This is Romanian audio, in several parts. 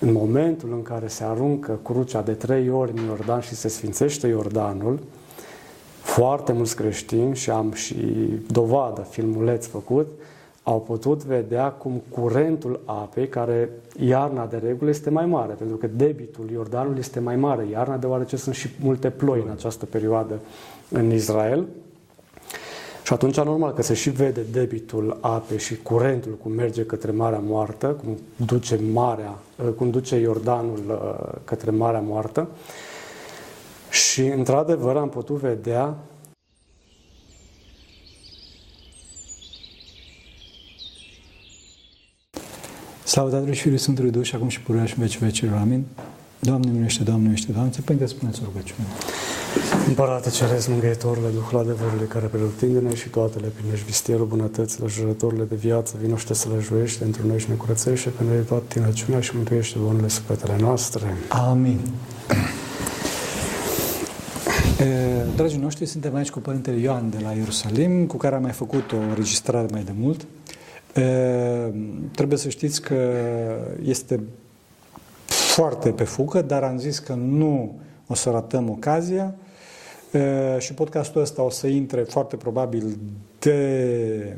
În momentul în care se aruncă crucea de trei ori în Iordan și se sfințește Iordanul, foarte mulți creștini, și am și dovadă, filmuleț făcut, au putut vedea cum curentul apei, care iarna de regulă este mai mare, pentru că debitul Iordanului este mai mare iarna, deoarece sunt și multe ploi în această perioadă în Israel. Și atunci, normal că se și vede debitul apei și curentul cum merge către Marea Moartă, cum duce, marea, cum duce Iordanul uh, către Marea Moartă. Și, într-adevăr, am putut vedea Slavă Tatălui și Fiului Sfântului Duh și acum și pururea și în vecii vecilor. Amin. Doamne miluiește, Doamne miluiește, Doamne, te Părinte, spuneți o rugăciune. Împărate Ceresc, Mângâietorule, Duhul adevărului care pretutindene și toate le primești vistierul bunătăților, jurătorile de viață, vinoște să le juiești pentru noi și ne curățește pe noi toată tinăciunea și mântuiește bunurile sufletele noastre. Amin. Dragii noștri, suntem aici cu Părintele Ioan de la Ierusalim, cu care am mai făcut o înregistrare mai de mult. Trebuie să știți că este foarte pe fugă, dar am zis că nu o să ratăm ocazia și podcastul ăsta o să intre foarte probabil de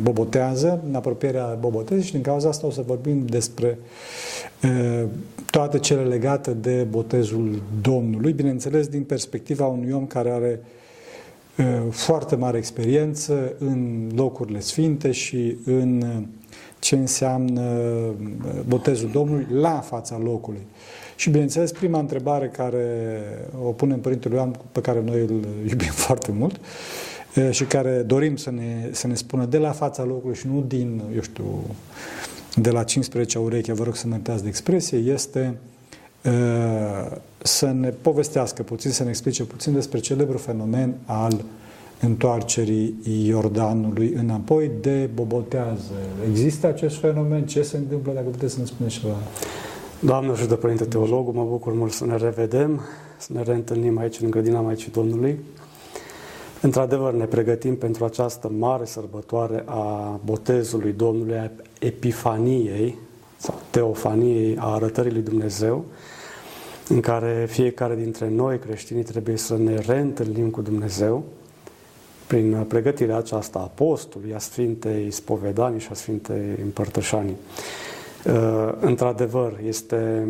bobotează, în apropierea bobotezii și din cauza asta o să vorbim despre toate cele legate de botezul Domnului, bineînțeles din perspectiva unui om care are foarte mare experiență în locurile sfinte și în ce înseamnă botezul Domnului la fața locului. Și, bineînțeles, prima întrebare care o punem Părintele Ioan, pe care noi îl iubim foarte mult, și care dorim să ne, să ne spună de la fața locului și nu din, eu știu, de la 15 ureche, vă rog să mă de expresie, este să ne povestească puțin, să ne explice puțin despre celebrul fenomen al întoarcerii Iordanului înapoi de bobotează. Există acest fenomen? Ce se întâmplă? Dacă puteți să ne spuneți ceva. Doamne ajută, Părinte Teologul, mă bucur mult să ne revedem, să ne reîntâlnim aici în grădina Maicii Domnului. Într-adevăr, ne pregătim pentru această mare sărbătoare a botezului Domnului, a Epifaniei sau Teofaniei, a arătării lui Dumnezeu, în care fiecare dintre noi, creștinii, trebuie să ne reîntâlnim cu Dumnezeu prin pregătirea aceasta a postului, a Sfintei Spovedanii și a Sfintei Împărtășanii. Uh, într-adevăr, este,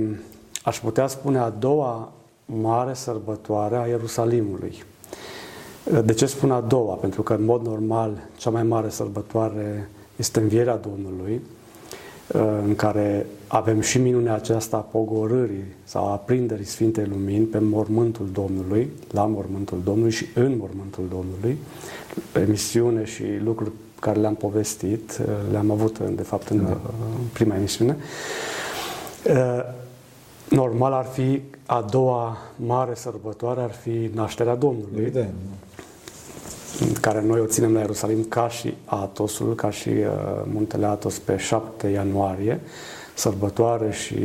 aș putea spune, a doua mare sărbătoare a Ierusalimului. Uh, de ce spun a doua? Pentru că, în mod normal, cea mai mare sărbătoare este învierea Domnului, uh, în care avem și minunea aceasta a pogorârii sau a aprinderii Sfintei Lumini pe mormântul Domnului, la mormântul Domnului și în mormântul Domnului, emisiune și lucruri care le-am povestit, uh, le-am avut de fapt în da. prima emisiune. Uh, normal ar fi a doua mare sărbătoare, ar fi nașterea Domnului. Evident. Care noi o ținem la Ierusalim ca și Atosul, ca și uh, muntele Atos pe 7 ianuarie, sărbătoare și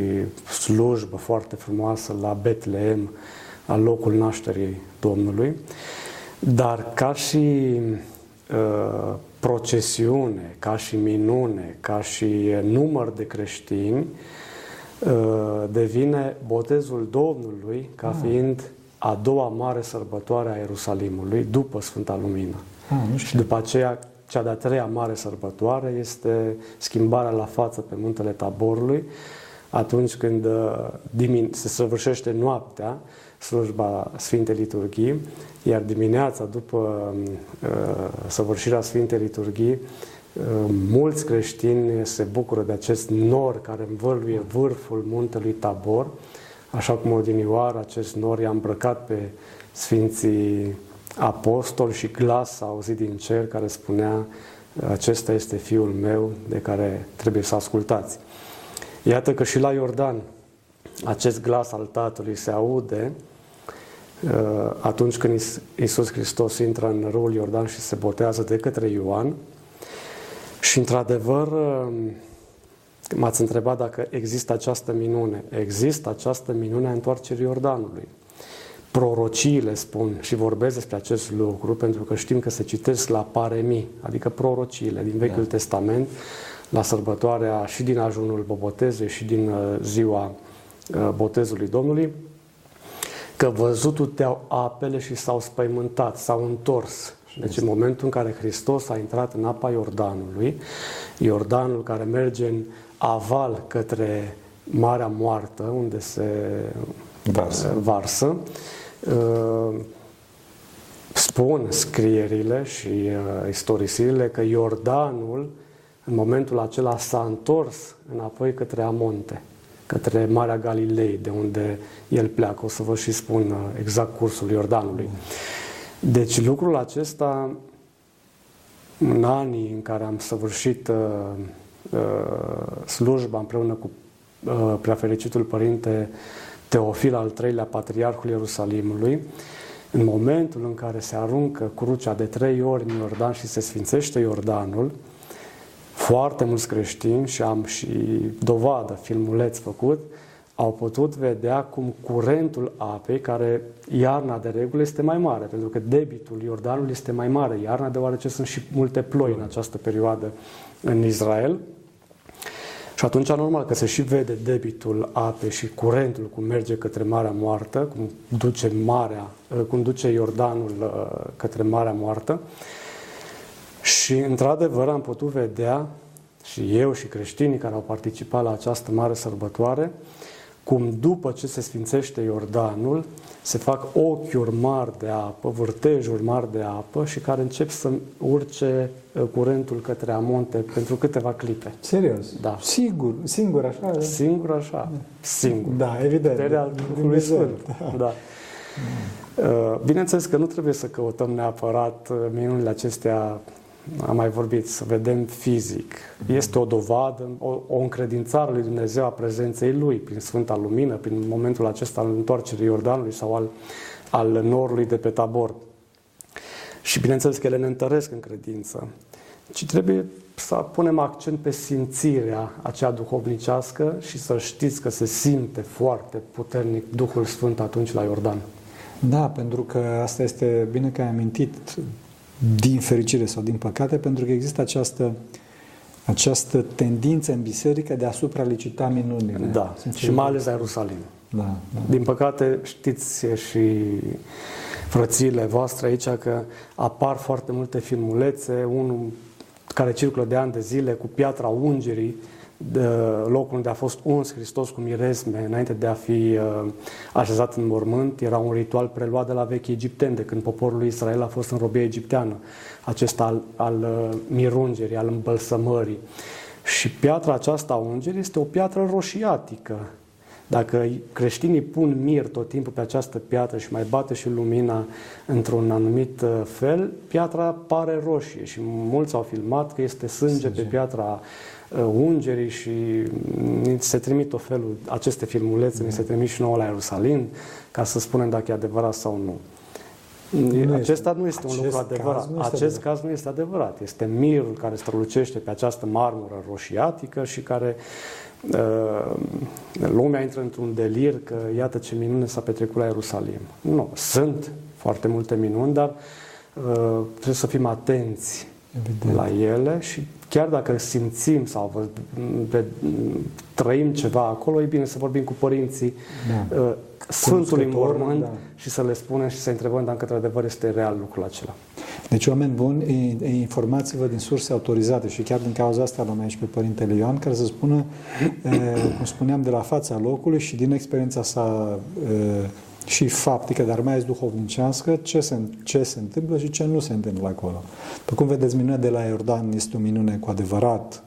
slujbă foarte frumoasă la Betleem, al locul nașterii Domnului. Dar ca și uh, procesiune, ca și minune, ca și număr de creștini, uh, devine botezul Domnului ca ah. fiind a doua mare sărbătoare a Ierusalimului după Sfânta Lumină. Ah, și după aceea, cea de-a treia mare sărbătoare este schimbarea la față pe muntele Taborului, atunci când uh, se săvârșește noaptea, slujba Sfintei Liturghii, iar dimineața, după uh, săvârșirea Sfintei Liturghii, uh, mulți creștini se bucură de acest nor care învăluie vârful muntelui Tabor, așa cum odinioară acest nor i-a îmbrăcat pe Sfinții Apostoli și glas a auzit din cer care spunea acesta este Fiul meu de care trebuie să ascultați. Iată că și la Iordan acest glas al Tatălui se aude Uh, atunci când Isus Hristos intră în râul Iordan și se botează de către Ioan. Și într-adevăr, uh, m-ați întrebat dacă există această minune. Există această minune a întoarcerii Iordanului. Prorociile spun și vorbesc despre acest lucru pentru că știm că se citesc la paremi, adică prorociile din Vechiul da. Testament, la sărbătoarea și din ajunul bobotezei și din uh, ziua uh, botezului Domnului, că văzutul te-au apele și s-au spăimântat, s-au întors. Deci în momentul în care Hristos a intrat în apa Iordanului, Iordanul care merge în aval către Marea Moartă, unde se varsă, varsă spun scrierile și uh, istorisirile că Iordanul în momentul acela s-a întors înapoi către Amonte, către Marea Galilei, de unde el pleacă. O să vă și spun uh, exact cursul Iordanului. Deci lucrul acesta, în anii în care am săvârșit uh, uh, slujba împreună cu uh, preafericitul părinte Teofil al treilea patriarhul Ierusalimului, în momentul în care se aruncă crucea de trei ori în Iordan și se sfințește Iordanul, foarte mulți creștini, și am și dovadă, filmuleț făcut, au putut vedea cum curentul apei, care iarna de regulă este mai mare, pentru că debitul Iordanului este mai mare iarna, deoarece sunt și multe ploi în această perioadă în Israel, și atunci, normal că se și vede debitul apei și curentul cum merge către Marea Moartă, cum duce, Marea, uh, cum duce Iordanul uh, către Marea Moartă. Și, într-adevăr, am putut vedea, și eu și creștinii care au participat la această mare sărbătoare, cum după ce se sfințește Iordanul, se fac ochiuri mari de apă, vârtejuri mari de apă și care încep să urce uh, curentul către amonte pentru câteva clipe. Serios? Da. Sigur, singur așa? Singur așa, singur. Da, evident. Puterea Duhului Sfânt. Da. da. Uh, bineînțeles că nu trebuie să căutăm neapărat uh, minunile acestea am mai vorbit, să vedem fizic. Este o dovadă, o, o încredințare lui Dumnezeu a prezenței Lui prin Sfânta Lumină, prin momentul acesta al întoarcerii Iordanului sau al, al norului de pe tabor. Și bineînțeles că ele ne întăresc în credință. Ci trebuie să punem accent pe simțirea acea duhovnicească și să știți că se simte foarte puternic Duhul Sfânt atunci la Iordan. Da, pentru că asta este bine că ai amintit din fericire sau din păcate, pentru că există această, această tendință în biserică de a supralicita minunile. Da, și mai ales la Ierusalim. Da, da. Din păcate, știți și frățiile voastre aici că apar foarte multe filmulețe, unul care circulă de ani de zile cu piatra ungerii, de locul unde a fost uns Hristos cu miresme înainte de a fi uh, așezat în mormânt. Era un ritual preluat de la vechi egipteni, de când poporul lui Israel a fost în robie egipteană, acesta al, al uh, mirungerii, al îmbălsămării. Și piatra aceasta a ungerii este o piatră roșiatică. Dacă creștinii pun mir tot timpul pe această piatră și mai bate și lumina într-un anumit uh, fel, piatra pare roșie și mulți au filmat că este sânge, sânge. pe piatra Uh, ungerii și ni se trimit o felul, aceste filmulețe, mm. ni se trimit și nouă la Ierusalim, ca să spunem dacă e adevărat sau nu. nu Acesta este, nu este un lucru adevărat. Caz Acest adevărat. caz nu este adevărat. Este mirul care strălucește pe această marmură roșiatică și care uh, lumea intră într-un delir că iată ce minune s-a petrecut la Ierusalim. Nu, sunt foarte multe minuni, dar uh, trebuie să fim atenți Evident. la ele și chiar dacă simțim sau trăim ceva acolo, e bine să vorbim cu părinții da. Uh, Sfântului Mormânt da. și să le spunem și să întrebăm dacă într-adevăr este real lucrul acela. Deci, oameni buni, informați-vă din surse autorizate și chiar din cauza asta l-am aici pe Părintele Ioan, care să spună, cum spuneam, de la fața locului și din experiența sa și faptică, dar mai ales duhovnicească, ce se, ce se întâmplă și ce nu se întâmplă acolo. După cum vedeți, minunea de la Iordan este o minune cu adevărat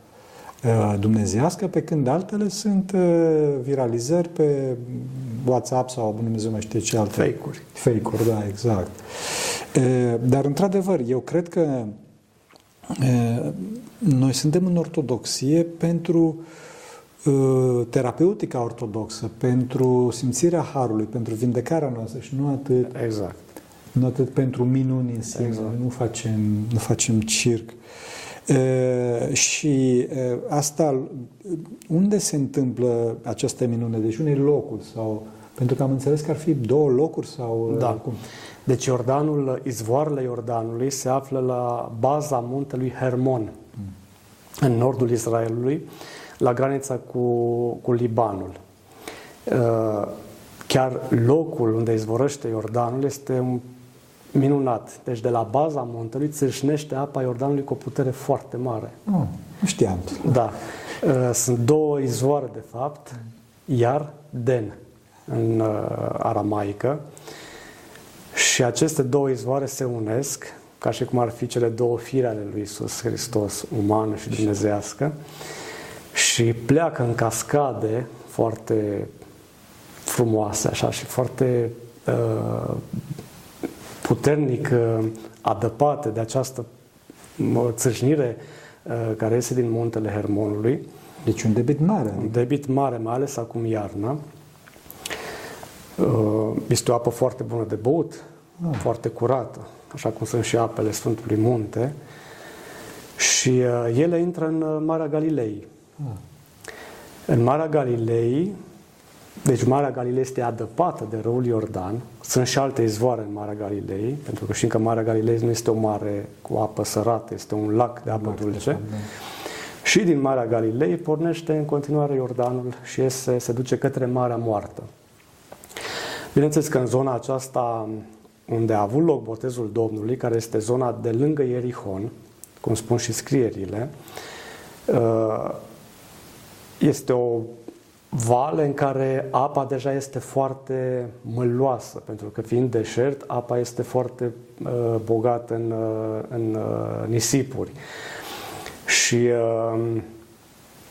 uh, dumnezească, pe când altele sunt uh, viralizări pe WhatsApp sau Dumnezeu mai știe ce alte. Fake-uri. Fake-uri, da, exact. Uh, dar, într-adevăr, eu cred că noi suntem în ortodoxie pentru uh, Uh, terapeutica ortodoxă, pentru simțirea harului, pentru vindecarea noastră și nu atât, exact. nu atât pentru minuni în sine, exact. nu, facem, nu facem circ. E, uh, și e, uh, asta, unde se întâmplă această minune? Deci unde locul? Sau, pentru că am înțeles că ar fi două locuri sau da. cum? Deci Iordanul, izvoarele Iordanului se află la baza muntelui Hermon. Mm. în nordul Israelului, la granița cu, cu Libanul. Uh, chiar locul unde izvorăște Iordanul este un minunat. Deci de la baza muntelui țâșnește apa Iordanului cu o putere foarte mare. Oh, nu știam. Da. Uh, sunt două izvoare, de fapt, iar Den în uh, aramaică. Și aceste două izvoare se unesc, ca și cum ar fi cele două fire ale lui Isus Hristos, umană și dumnezească, și pleacă în cascade foarte frumoase, așa, și foarte uh, puternic uh, adăpate de această țâșnire uh, care iese din muntele Hermonului. Deci un debit mare. Un debit mare, mai ales acum iarna. Uh, este o apă foarte bună de băut, ah. foarte curată, așa cum sunt și apele Sfântului Munte. Și uh, ele intră în uh, Marea Galilei. Ah. În Marea Galilei, deci Marea Galilei este adăpată de râul Iordan. Sunt și alte izvoare în Marea Galilei, pentru că știm că Marea Galilei nu este o mare cu apă sărată, este un lac de apă dulce. De și din Marea Galilei pornește în continuare Iordanul și iese, se duce către Marea Moartă. Bineînțeles că în zona aceasta unde a avut loc botezul Domnului, care este zona de lângă Ierihon, cum spun și scrierile, uh, este o vale în care apa deja este foarte măloasă, pentru că fiind deșert, apa este foarte uh, bogată în, uh, în nisipuri. Și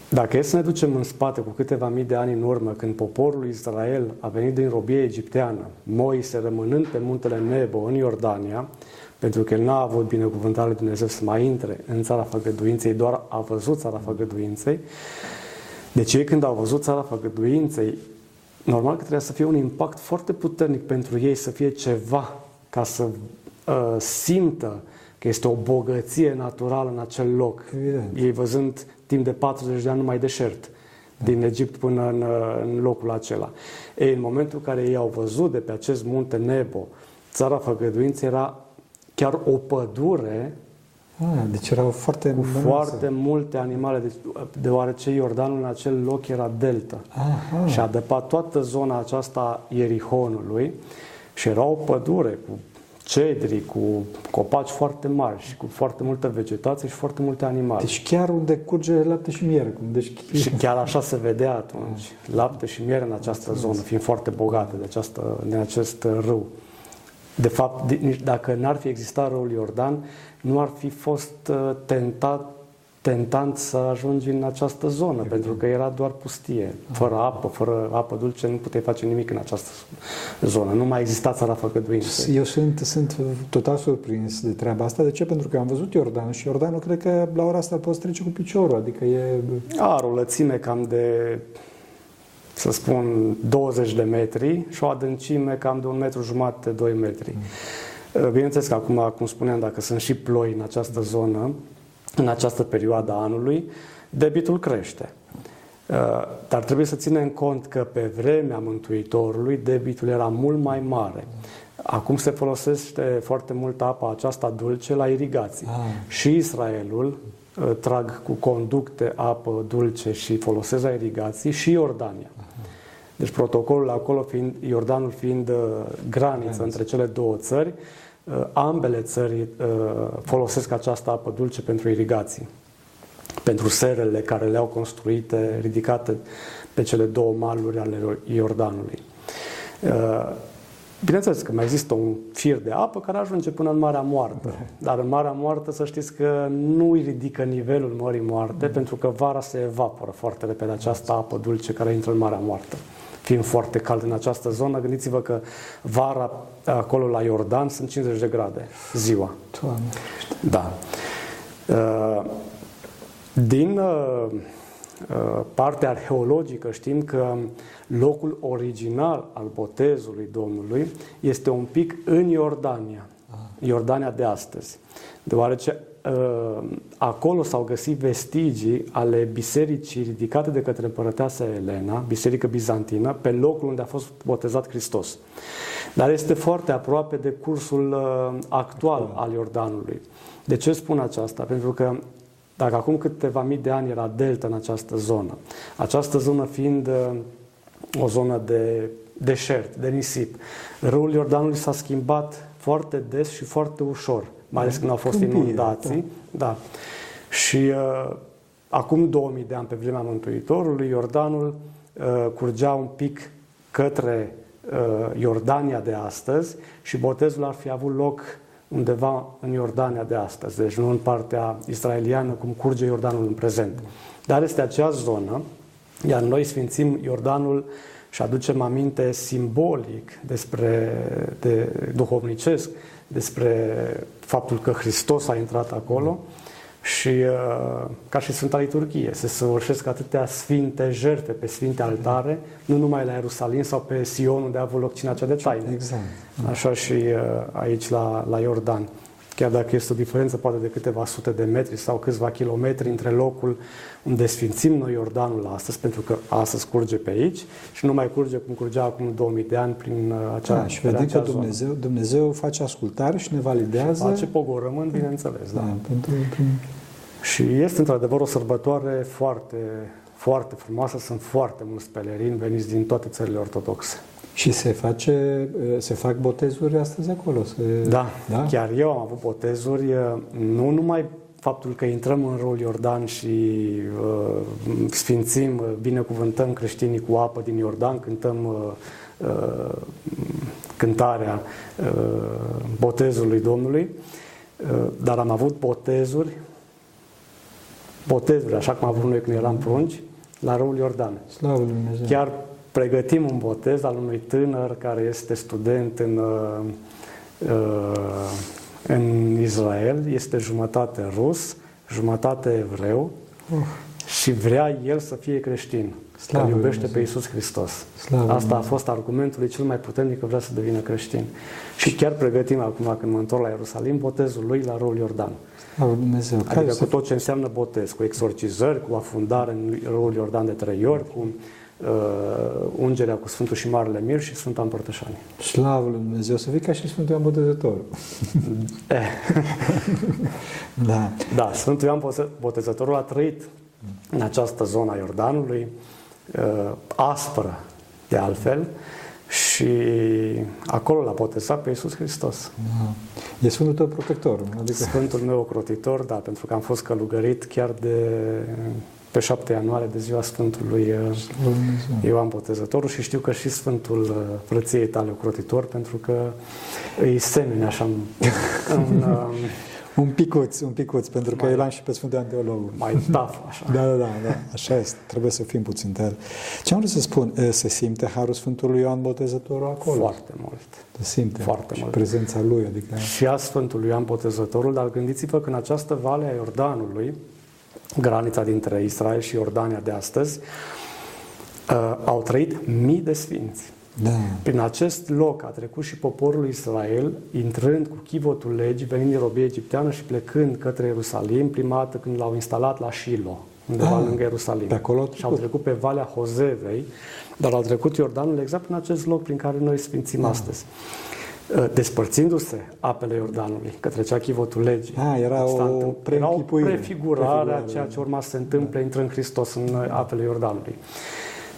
dacă e să ne ducem în spate cu câteva mii de ani în urmă, când poporul Israel a venit din robie egipteană, Moise rămânând pe muntele Nebo în Iordania, pentru că el n-a avut binecuvântarea lui Dumnezeu să mai intre în țara făgăduinței, doar a văzut țara făgăduinței. Deci ei când au văzut țara făgăduinței, normal că trebuia să fie un impact foarte puternic pentru ei, să fie ceva ca să uh, simtă că este o bogăție naturală în acel loc. Evident. Ei văzând timp de 40 de ani numai deșert, da. din Egipt până în, în locul acela. Ei, în momentul în care ei au văzut de pe acest munte Nebo, țara făgăduinței era chiar o pădure Ah, deci erau foarte cu foarte multe animale, deci, deoarece Iordanul în acel loc era delta Aha. și a dăpat toată zona aceasta Ierihonului și era o pădure cu cedri, cu copaci foarte mari și cu foarte multă vegetație și foarte multe animale. Deci chiar unde curge lapte și miere. Deci... Și chiar așa se vedea atunci. Lapte și miere în această zonă, fiind foarte bogate de, această, de acest râu. De fapt, dacă n-ar fi existat râul Iordan, nu ar fi fost uh, tentat tentant să ajungi în această zonă, Evident. pentru că era doar pustie, fără apă, fără apă dulce, nu puteai face nimic în această zonă. Nu mai exista țara făgăduință. Eu sunt, sunt total surprins de treaba asta. De ce? Pentru că am văzut Iordanul și Iordanul cred că la ora asta poți trece cu piciorul, adică e... Are o lățime cam de să spun 20 de metri și o adâncime cam de un metru jumătate, 2 metri. Mm. Bineînțeles că acum, cum spuneam, dacă sunt și ploi în această zonă, în această perioadă a anului, debitul crește. Uh, dar trebuie să ținem cont că pe vremea Mântuitorului debitul era mult mai mare. Acum se folosește foarte mult apa aceasta dulce la irigații. Ah. Și Israelul uh, trag cu conducte apă dulce și folosesc la irigații și Iordania. Deci protocolul acolo fiind, Iordanul fiind uh, graniță între cele două țări, Uh, ambele țări uh, folosesc această apă dulce pentru irigații, pentru serele care le-au construite, ridicate pe cele două maluri ale Iordanului. Uh, bineînțeles că mai există un fir de apă care ajunge până în Marea Moartă, dar în Marea Moartă să știți că nu îi ridică nivelul Mării Moarte, pentru că vara se evaporă foarte repede această apă dulce care intră în Marea Moartă fiind foarte cald în această zonă, gândiți-vă că vara acolo la Iordan sunt 50 de grade ziua. Doamne. Da. Uh, din uh, uh, partea arheologică știm că locul original al botezului Domnului este un pic în Iordania, ah. Iordania de astăzi, deoarece Uh, acolo s-au găsit vestigii ale bisericii ridicate de către împărăteasa Elena, biserică bizantină, pe locul unde a fost botezat Hristos. Dar este foarte aproape de cursul uh, actual al Iordanului. De ce spun aceasta? Pentru că Dacă acum câteva mii de ani era delta în această zonă, această zonă fiind uh, o zonă de deșert, de nisip, râul Iordanului s-a schimbat foarte des și foarte ușor, mai ales când au fost Câmpie, inundații. Da. Și uh, acum 2000 de ani, pe vremea Mântuitorului, Iordanul uh, curgea un pic către uh, Iordania de astăzi și botezul ar fi avut loc undeva în Iordania de astăzi, deci nu în partea israeliană, cum curge Iordanul în prezent. Dar este acea zonă, iar noi sfințim Iordanul și aducem aminte simbolic despre de duhovnicesc, despre faptul că Hristos a intrat acolo și uh, ca și Sfânta Liturghie se săvârșesc atâtea sfinte jertfe pe sfinte altare, nu numai la Ierusalim sau pe Sion unde a avut loc cina cea de taină. Exact. Așa și uh, aici la, la Iordan. Chiar dacă este o diferență poate de câteva sute de metri sau câțiva kilometri între locul unde sfințim noi Iordanul astăzi, pentru că astăzi curge pe aici și nu mai curge cum curgea acum 2000 de ani prin uh, acea Da, și vedem acea că Dumnezeu, Dumnezeu face ascultare și ne validează. Face pogorământ, bineînțeles, da. da, pentru, prin, Și este într-adevăr o sărbătoare foarte, foarte frumoasă. Sunt foarte mulți pelerini veniți din toate țările ortodoxe. Și se face, se fac botezuri astăzi acolo. Se, Da, da? chiar eu am avut botezuri, nu numai faptul că intrăm în râul Iordan și uh, sfințim, binecuvântăm creștinii cu apă din Iordan, cântăm uh, uh, cântarea uh, botezului Domnului, uh, dar am avut botezuri, botezuri, așa cum am avut noi când eram prunci, la râul Iordan. Slavă Lui Dumnezeu. Chiar pregătim un botez al unui tânăr care este student în, uh, uh, în Israel, este jumătate rus, jumătate evreu Uh, și vrea el să fie creștin, că Slavă îl lui iubește pe Dumnezeu. Iisus Hristos. Slavă lui Asta a Dumnezeu. fost argumentul lui cel mai puternic că vrea să devină creștin. Și chiar pregătim acum când mă întorc la Ierusalim botezul lui la râul Iordan. Slavă Lui Dumnezeu. Care Adică se cu tot ce înseamnă botez, cu exorcizări, cu afundare în râul Iordan de trei ori, cu uh, ungerea cu Sfântul și Marele Mir și Sfânta Împărtășanie. Slavă Lui Dumnezeu, să fii ca și Sfântul Ioan Botezătorul. Eh, Da. da, Sfântul Ioan Bote- Botezătorul a trăit în această zonă a Iordanului, uh, aspră de altfel, și acolo l-a botezat pe Iisus Hristos. da. E Sfântul tău protector. Adică, Sfântul meu ocrotitor, da, pentru că am fost călugărit chiar de pe 7 ianuarie de ziua Sfântului uh, Slavă Lui Dumnezeu. Ioan Botezătorul și știu că și Sfântul uh, Frăției tale ocrotitor, pentru că îi semene așa în, în, uh, Un picuț, un picuț, pentru că Mai- eu l-am și pe Sfântul Ioan Teologul. mai taf, așa. Da, da, da, da, așa este. Trebuie să fim puțin tare. Ce am vrut să spun? E, Se simte Harul Sfântului Ioan Botezătorul acolo? Foarte mult. Se simte. Foarte și mult. prezența lui, adică... Și a Sfântului Ioan Botezătorul, dar gândiți-vă că în această vale a Iordanului, granița dintre Israel și Iordania de astăzi, uh, au trăit mii de sfinți. Da. Prin acest loc a trecut și poporul Israel, intrând cu chivotul legii, venind din robie egipteană și plecând către Ierusalim, prima dată când l-au instalat la Shiloh, undeva Ah, lângă Ierusalim. pe acolo au și au trecut. trecut pe Valea Hozevei, dar au trecut Iordanul exact în acest loc prin care noi sfințim Da. astăzi. Uh, Despărțindu-se apele Iordanului către cea chivotul legii. Ah, era s-a o întâmplat- era o preînchipuire. prefigurare a Prefigurare, ceea ce da. urma să se întâmple, intră în Hristos în uh, apele Iordanului.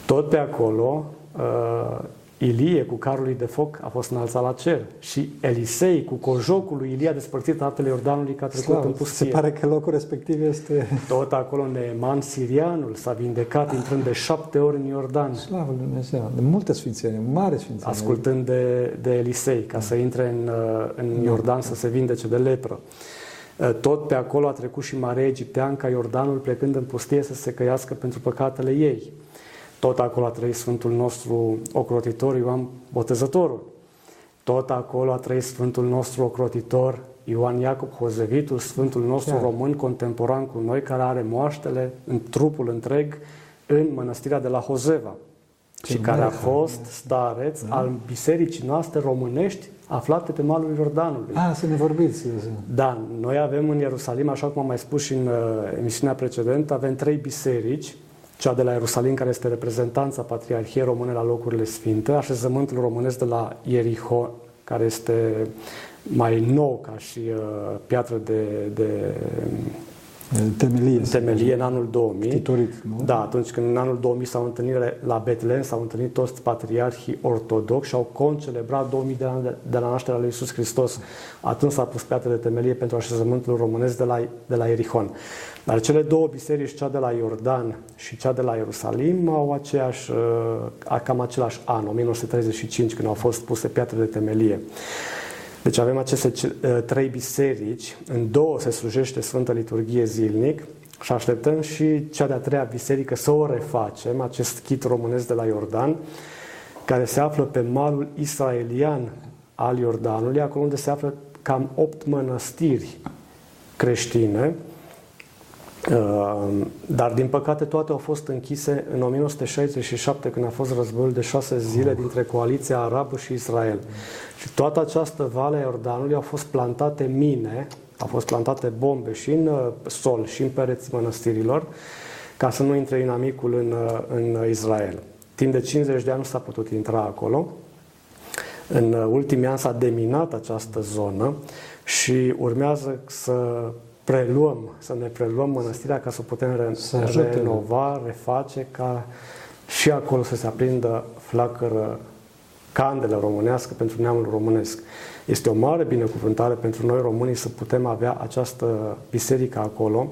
Tot pe acolo, uh, Ilie cu carul lui de foc a fost înălțat la cer și Elisei cu cojocul lui Ilie a despărțit apele Iordanului ca a trecut Slavă, în se pustie. pare că locul respectiv este... Tot acolo Neeman sirianul s-a vindecat intrând de șapte ori în Iordan, Slavă Lui Dumnezeu. De multe sfințenie, mare sfințenie. ascultând de, de Elisei, ca să intre în, uh, în Iordan să se vindece de lepră. Uh, Tot pe acolo a trecut și Marea Egiptean ca Iordanul plecând în pustie să se căiască pentru păcatele ei. Tot acolo a trăit Sfântul nostru ocrotitor Ioan Botezătorul. Tot acolo a trăit Sfântul nostru ocrotitor Ioan Iacob Hozevitul, Sfântul nostru Chiar. român contemporan cu noi, care are moaștele în trupul întreg în mănăstirea de la Hozeva Ce și care a mare fost stareț Da. al bisericii noastre românești aflate pe malul Iordanului. Ah, să ne vorbiți. Da, noi avem în Ierusalim, așa cum am mai spus și în uh, emisiunea precedentă, avem trei biserici, cea de la Ierusalim, care este reprezentanța Patriarhiei Române la locurile sfinte, așezământul românesc de la Ierihon, care este mai nou ca și uh, piatră de, de Temelie. Temelie în anul 2000. Titorit, nu? Da, atunci când în anul 2000 s-au întâlnit la Betlehem, s-au întâlnit toți patriarhii ortodoxi și au concelebrat 2000 de ani de, de la nașterea lui Isus Hristos. Atunci s-a pus piatră de temelie pentru așezământul românesc de la, de la Erihon. Dar cele două biserici, cea de la Iordan și cea de la Ierusalim, au aceeași, uh, cam același an, 1935, când au fost puse piatră de temelie. Deci avem aceste uh, trei biserici, în două se slujește Sfântă Liturghie zilnic și așteptăm și cea de-a treia biserică să o refacem, acest chit românesc de la Iordan, care se află pe malul israelian al Iordanului, acolo unde se află cam opt mănăstiri creștine, uh, dar din păcate toate au fost închise în 1967 când a fost războiul de șase zile dintre coaliția arabă și Israel. Și toată această vale a Iordanului au fost plantate mine, au fost plantate bombe și în uh, sol și în pereții mănăstirilor, ca să nu intre inamicul în, uh, în Israel. Timp de 50 de ani nu s-a putut intra acolo. În uh, ultimii ani s-a deminat această zonă și urmează să preluăm, să ne preluăm mănăstirea ca să o putem re- să renova, reface, ca și acolo să se aprindă flacără candelă românească pentru neamul românesc. Este o mare binecuvântare pentru noi românii să putem avea această biserică acolo,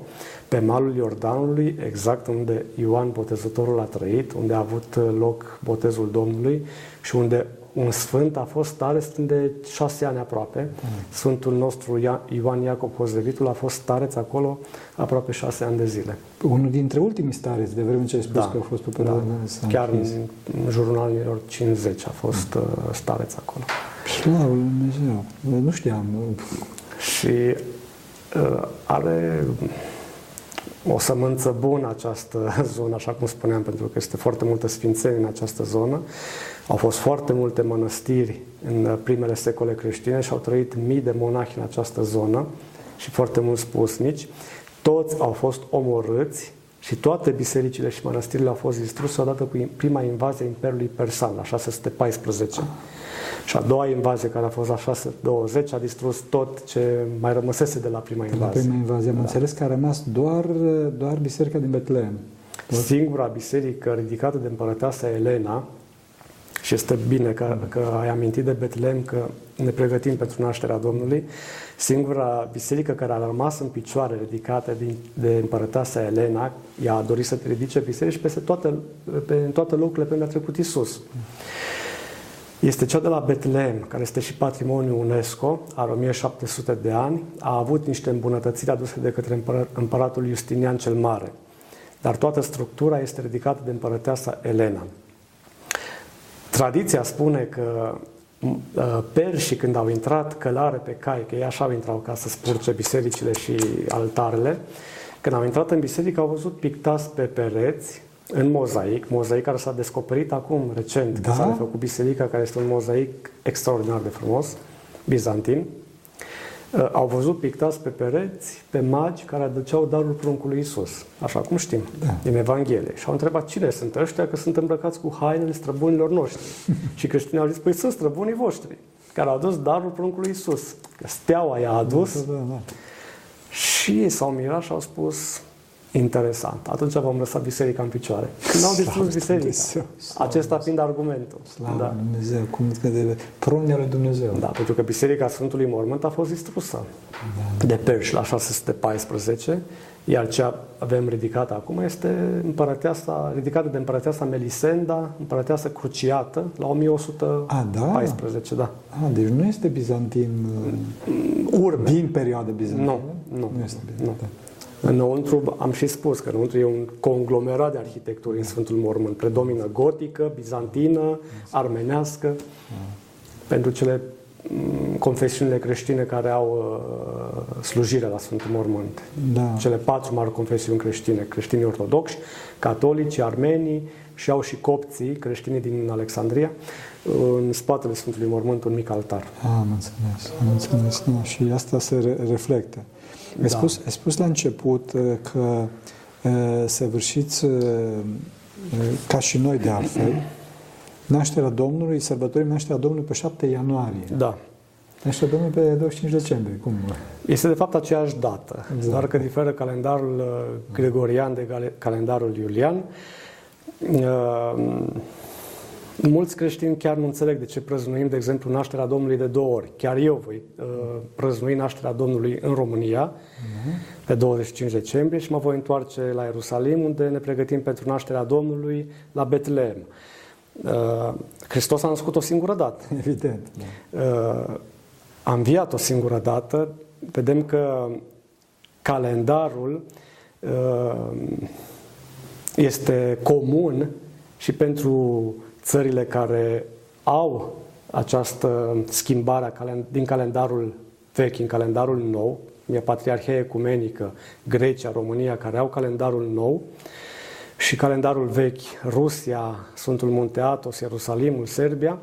pe malul Iordanului, exact unde Ioan Botezătorul a trăit, unde a avut loc botezul Domnului și unde un sfânt a fost stareț de șase ani aproape. Mm. Sfântul nostru Ioan Iacob Hozevitul a fost stareț acolo aproape șase ani de zile. Unul dintre ultimii stareți, de vreme ce ai spus da, că a fost pe perioada da. Chiar în jurul anilor 50 a fost mm. stareț acolo. Slavă Lui Dumnezeu! Nu știam. Și uh, are o sămânță bună această zonă, așa cum spuneam, pentru că este foarte multă sfințenie în această zonă. Au fost foarte multe mănăstiri în primele secole creștine și au trăit mii de monahi în această zonă și foarte mulți pusnici. Toți au fost omorâți și toate bisericile și mănăstirile au fost distruse odată cu prima invazie a Imperiului Persan, la 614. Și a doua invazie, care a fost la 620, a distrus tot ce mai rămăsese de la prima invazie. De la prima invazie. Am da. înțeles că a rămas doar, doar biserica din Betlehem. Singura biserică ridicată de împărăteasa Elena, și este bine că, că ai amintit de Betlehem, că ne pregătim pentru nașterea Domnului. Singura biserică care a rămas în picioare ridicată din, de împărăteasa Elena, ea a dorit să te ridice biserici peste toate, pe, în toate locurile pe unde a trecut Isus. Este cea de la Betlehem, care este și patrimoniu UNESCO, are 1700 de ani, a avut niște îmbunătățiri aduse de către împăratul Justinian cel Mare. Dar toată structura este ridicată de împărăteasa Elena. Tradiția spune că uh, perșii când au intrat călare pe cai, că ei așa au intrat ca să spurce bisericile și altarele, când au intrat în biserică au văzut pictați pe pereți în mozaic, mozaic care s-a descoperit acum recent, da? că s-a făcut biserica, care este un mozaic extraordinar de frumos, bizantin, Uh, au văzut pictați pe pereți pe magi care aduceau darul pruncului Isus, așa cum știm, da. din Evanghelie. Și au întrebat cine sunt ăștia, că sunt îmbrăcați cu hainele străbunilor noștri. și creștinii au zis, păi sunt străbunii voștri, care au adus darul pruncului Isus. Că steaua i-a adus. Da, da, da. Și ei s-au mirat și au spus, Interesant. Atunci vom lăsa biserica în picioare. Când au distrus biserica. Acesta fiind argumentul. Slavă da. Dumnezeu, cum că de prunia lui Dumnezeu. Da, pentru că biserica Sfântului Mormânt a fost distrusă da. de perși la 614, iar ce avem ridicat acum este împărăteasa, ridicată de împărăteasa Melisenda, împărăteasa cruciată, la 1114. A, da? da. A, deci nu este bizantin urme. din perioada bizantină? Nu, nu. Nu este bizantin. Nu. Înăuntru, am și spus că înăuntru e un conglomerat de arhitecturi în Sfântul Mormânt. Predomină gotică, bizantină, armenească. Pentru cele mm, confesiunile creștine care au uh, slujire la Sfântul Mormânt. Da. Cele patru mari confesiuni creștine, creștinii ortodoxi, catolici, armenii și au și copții, creștinii din Alexandria, în spatele Sfântului Mormânt un mic altar. Am înțeles, am înțeles. Da, și asta se re- reflectă. Ai, da. spus, ai spus la început uh, că uh, săvârșiți, uh, ca și noi de altfel, nașterea Domnului, sărbătorim nașterea Domnului pe 7 ianuarie. Da. Așa, domnul, pe 25 decembrie, cum? Este de fapt aceeași dată, exact. doar că diferă calendarul uh, gregorian de calendarul iulian. Uh, mulți creștini chiar nu înțeleg de ce prăznuim, de exemplu, nașterea Domnului de două ori. Chiar eu voi uh, prăznui nașterea Domnului în România uh-huh. pe 25 decembrie și mă voi întoarce la Ierusalim, unde ne pregătim pentru nașterea Domnului la Betlehem. Hristos a născut o singură dată. Evident. Da a înviat o singură dată, vedem că calendarul uh, este comun și pentru țările care au această schimbare din calendarul vechi în calendarul nou, e Patriarhia Ecumenică, Grecia, România, care au calendarul nou, și calendarul vechi, Rusia, Sfântul Munte Atos, Ierusalimul, Serbia,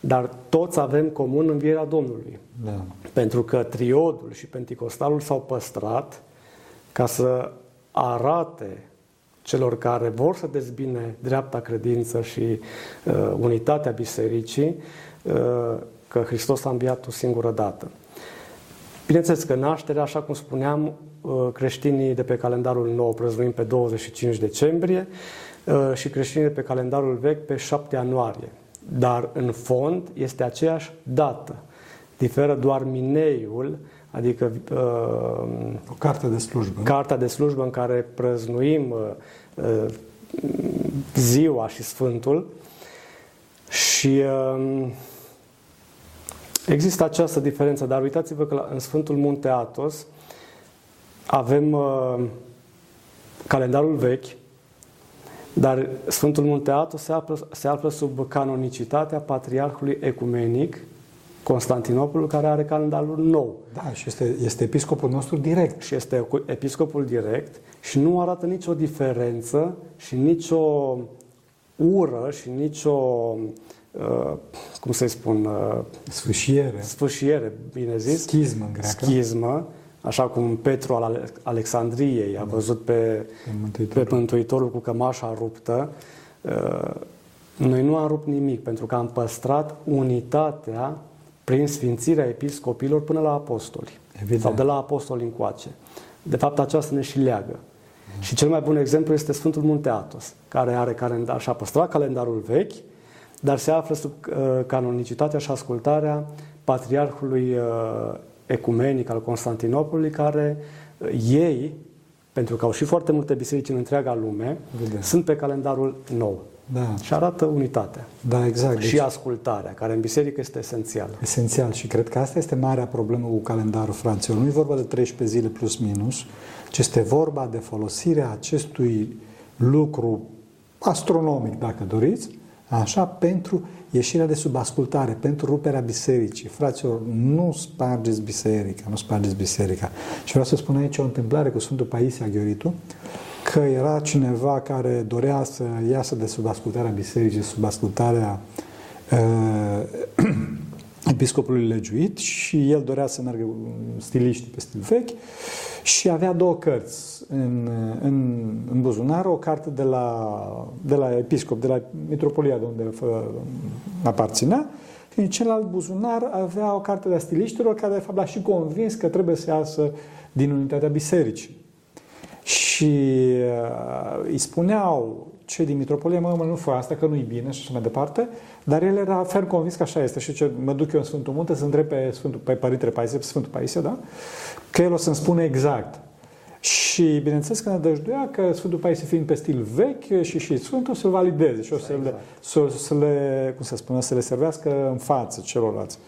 dar toți avem comun învierea Domnului. Da. Pentru că triodul și penticostalul s-au păstrat ca să arate celor care vor să dezbine dreapta credință și uh, unitatea bisericii uh, că Hristos a înviat o singură dată. Bineînțeles că nașterea, așa cum spuneam, uh, creștinii de pe calendarul nou prăznuim pe 25 decembrie uh, și creștinii de pe calendarul vechi pe 7 ianuarie. Dar în fond este aceeași dată. Diferă doar mineiul, adică uh, o carte de slujbă. Cartea de slujbă în care prăznuim uh, uh, ziua și Sfântul și uh, există această diferență, dar uitați-vă că în Sfântul Munte Atos avem uh, calendarul vechi, dar Sfântul Munteatu se află, se află sub canonicitatea Patriarhului Ecumenic, Constantinopol, care are calendarul nou. Da, și este, este episcopul nostru direct. Și este episcopul direct și nu arată nicio diferență și nicio ură și nicio, uh, cum să-i spun... Uh, sfâșiere. Sfâșiere, bine zis. Schismă în greacă. Schismă Așa cum Petru al Alexandriei a da. văzut pe, pe Mântuitorul cu cămașa ruptă, uh, noi nu am rupt nimic, pentru că am păstrat unitatea prin sfințirea episcopilor până la apostoli. Evident. Sau de la apostoli încoace. De fapt, aceasta ne și leagă. Mm. Și cel mai bun exemplu este Sfântul Munte Atos, care are calendar și a păstrat calendarul vechi, dar se află sub uh, canonicitatea și ascultarea patriarhului uh, ecumenic al Constantinopolului, care uh, ei, pentru că au și foarte multe biserici în întreaga lume, Vedem. sunt pe calendarul nou. Da. Și arată unitatea. Da, exact. Și deci, ascultarea, care în biserică este esențial. Esențial și cred că asta este marea problemă cu calendarul fraților. Nu e vorba de 13 zile plus minus, ci este vorba de folosirea acestui lucru astronomic, dacă doriți, așa, pentru ieșirea de sub ascultare, pentru ruperea bisericii. Fraților, nu spargeți biserica, nu spargeți biserica. Și vreau să spun aici o întâmplare cu Sfântul Paisie Aghioritu, că era cineva care dorea să iasă de sub ascultarea bisericii, sub ascultarea uh, episcopului legiuit și el dorea să meargă stiliști pe stil vechi și avea două cărți în, în, în buzunar, o carte de la, de la episcop, de la mitropolia de unde aparținea, și în celălalt buzunar avea o carte de stiliștilor care de fapt l-a și convins că trebuie să iasă din unitatea bisericii. Și uh, îi spuneau cei din mitropolie, mă, mă, nu fă asta, că nu-i bine și așa mai departe, dar el era ferm convins că așa este. Și ce, mă duc eu în Sfântul Munte să întreb pe, Sfântul, pe Părintele Paisie, pe Sfântul Paisie, da? Că el o să-mi spune exact. Și bineînțeles că nădăjduia că Sfântul Paisie fiind pe stil vechi și și Sfântul să-l valideze și o să, exact. le, să, să le, cum să spună, să le servească în față celorlalți.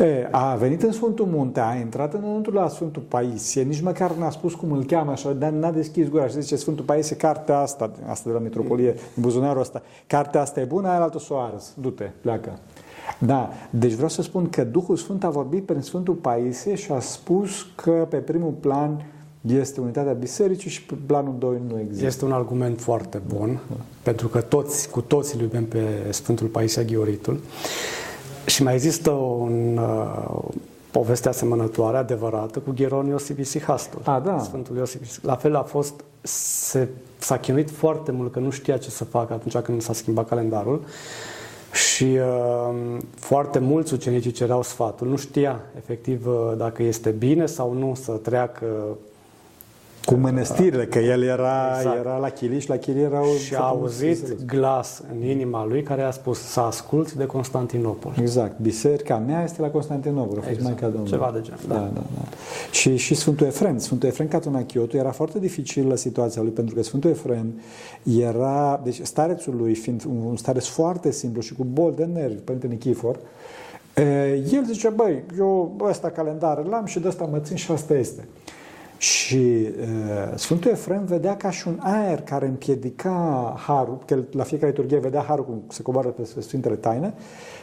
E, a venit în Sfântul Munte, a intrat înăuntru la Sfântul Paisie, nici măcar n-a spus cum îl cheamă așa, dar n-a deschis gura și zice Sfântul Paisie, cartea asta, asta de la Metropolie, din buzunarul ăsta, cartea asta e bună, aia altă s-o ars, du-te, pleacă. Da, deci vreau să spun că Duhul Sfânt a vorbit prin Sfântul Paisie și a spus că pe primul plan este unitatea bisericii și pe planul 2 nu există. Este un argument foarte bun, da. pentru că toți, cu toți îl iubim pe Sfântul Paisia Ghioritul. Și mai există un, uh, poveste asemănătoare, adevărată, cu Gheron Iosif Isihastul. A, da. Sfântul Iosif La fel a fost, se, s-a chinuit foarte mult că nu știa ce să facă atunci când s-a schimbat calendarul Și uh, foarte mulți ucenicii cereau sfatul. Nu știa efectiv uh, dacă este bine sau nu să treacă cu mănăstirile, că el era, Exact. era la Chiliș și la Chiliș erau... și a auzit glas în inima lui care a spus să asculți de Constantinopol. Exact. Biserica mea este la Constantinopol, a fost Exact. Maica Domnului. Ceva de genul, Da, da. da, da. Și, și Sfântul Efrem, Sfântul Efrem Catonachiotu era foarte dificilă situația lui, pentru că Sfântul Efrem era, deci starețul lui, fiind un stareț foarte simplu și cu bol de nervi, Părinte Nichifor, e, el zice, băi, eu ăsta calendar l-am și de ăsta mă țin și asta este. Și uh, Sfântul Efrem vedea ca și un aer care împiedica harul, că el la fiecare liturghie vedea harul cum se coboară pe Sfintele Taine,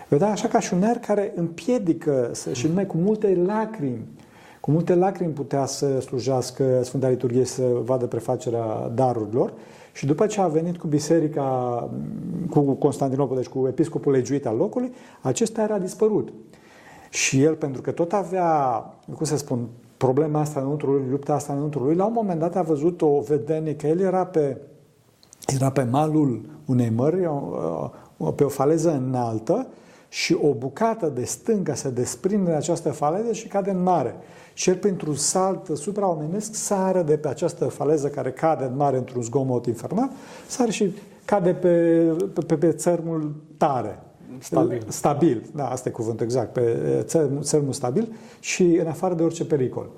vedea așa ca și un aer care împiedică să, și numai cu multe lacrimi, cu multe lacrimi putea să slujească Sfânta Liturghie să vadă prefacerea darurilor și după ce a venit cu biserica, cu Constantinopol, deci cu episcopul legiuit al locului, acesta era dispărut. Și el, pentru că tot avea, cum să spun, problema asta înăuntru lui, lupta asta înăuntru lui, la un moment dat a văzut o vedenie că el era pe, era pe malul unei mări, o- o- pe o faleză înaltă și o bucată de stâncă se desprinde de această faleză și cade în mare. Și el, printr-un salt supraomenesc, sară de pe această faleză care cade în mare într-un zgomot infernal, sară și cade pe, pe, pe, pe țărmul tare. Stabil. Stabil, da, asta e cuvântul exact, pe țărmul, țărmul stabil și în afară de orice pericol.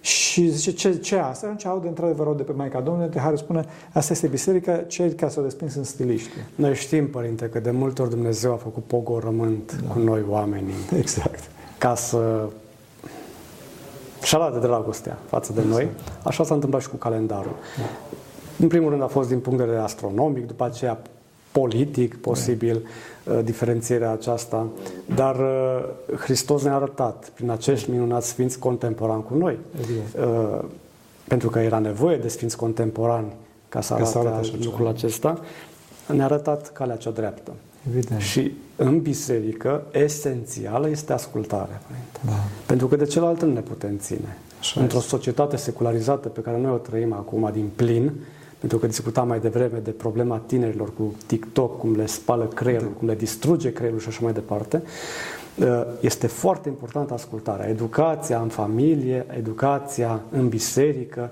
Și zice, ce, ce asta? Atunci aud într-adevăr aud de pe Maica Domnului, de care spune, asta este biserica, cei care s-au desprins sunt stiliști. Noi știm, Părinte, că de multe ori Dumnezeu a făcut pogorământ da. cu noi oamenii Exact. ca să și-a luat de dragostea față de noi. Așa s-a întâmplat și cu calendarul. În primul rând a fost din punct de vedere astronomic, după aceea politic, posibil, uh, diferențierea aceasta, dar uh, Hristos ne-a arătat prin acești minunați sfinți contemporani cu noi. Evident. Uh, Pentru că era nevoie de sfinți contemporani ca să Ca să arate arate așa lucrul ceva. acesta, ne-a arătat calea cea dreaptă. Evident. Și în biserică, esențială este ascultarea. Părinte. Da. Pentru că de celălalt nu ne putem ține. Așa Într-o este. societate secularizată pe care noi o trăim acum din plin, pentru că discutam mai devreme de problema tinerilor cu TikTok, cum le spală creierul, cum le distruge creierul și așa mai departe, uh, este foarte importantă ascultarea. Educația în familie, educația în biserică,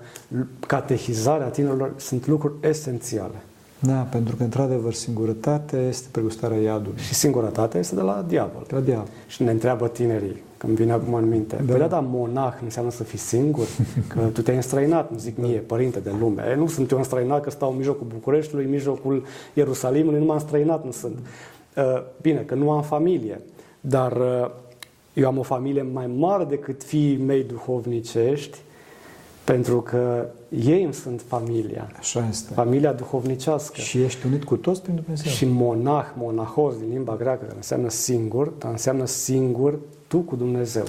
catehizarea tinerilor sunt lucruri esențiale. Da, pentru că, într-adevăr, singurătatea este pregustarea iadului. Și singurătatea este de la diavol. La diavol. Și ne întreabă tinerii, că îmi vine acum în minte, da. păi da, da, monah înseamnă să fii singur, că tu te-ai înstrăinat, nu zic mie, părinte de lume. E, nu sunt eu înstrăinat, că stau în mijlocul Bucureștiului, în mijlocul Ierusalimului, nu m-am străinat, nu sunt. Uh, Bine, că nu am familie, dar uh, eu am o familie mai mare decât fiii mei duhovnicești, pentru că ei îmi sunt familia, Așa este. familia duhovnicească. Și ești unit cu toți prin Dumnezeu. Și monah, monahos din limba greacă, care înseamnă singur, dar înseamnă singur tu cu Dumnezeu.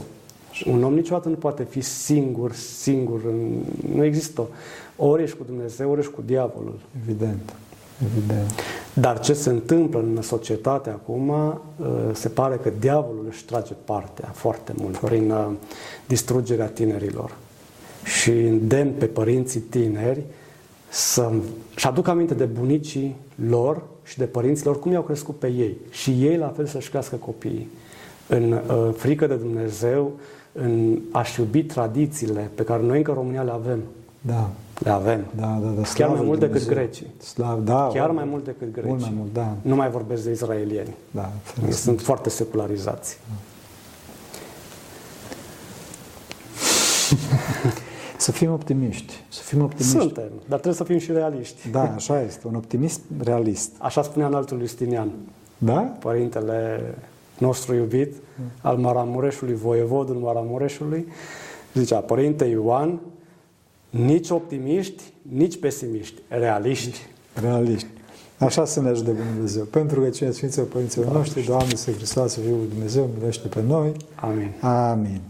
Un om niciodată nu poate fi singur, singur. în- Nu există. Ori ești cu Dumnezeu, ori ești cu diavolul. Evident. Evident. Dar ce se întâmplă în societate acum, uh, se pare că diavolul își trage partea foarte mult prin uh, distrugerea tinerilor. Și îndemn pe părinții tineri să și aduc aminte de bunicii lor și de părinților cum i-au crescut pe ei. Și ei la fel să-și crească copiii. În uh, frică de Dumnezeu, în a-și iubi tradițiile pe care noi încă în România le avem. Da. Le avem. Da, da, da. Chiar slavă mai lui mult decât Dumnezeu. grecii. Slav, da. Chiar o- mai mult decât grecii. Mult mai mult, da. Nu mai vorbesc de israelieni. Da, Ei ferește. Sunt foarte secularizați. Să fim optimiști. Să fim optimiști. Suntem, dar trebuie să fim și realiști. Da, așa este. Un optimist realist. Așa spunea înaltul Justinian, Da? părintele nostru iubit, al Maramureșului, voievodul Maramureșului, zicea, Părinte Ioan, nici optimiști, nici pesimiști, realiști. Realiști. Așa să ne ajute Bunul Dumnezeu. Pentru că cine Sfinților Părinților noștri, Doamne, să Hristos, să Fiul lui Dumnezeu, milește pe noi. Amin. Amin.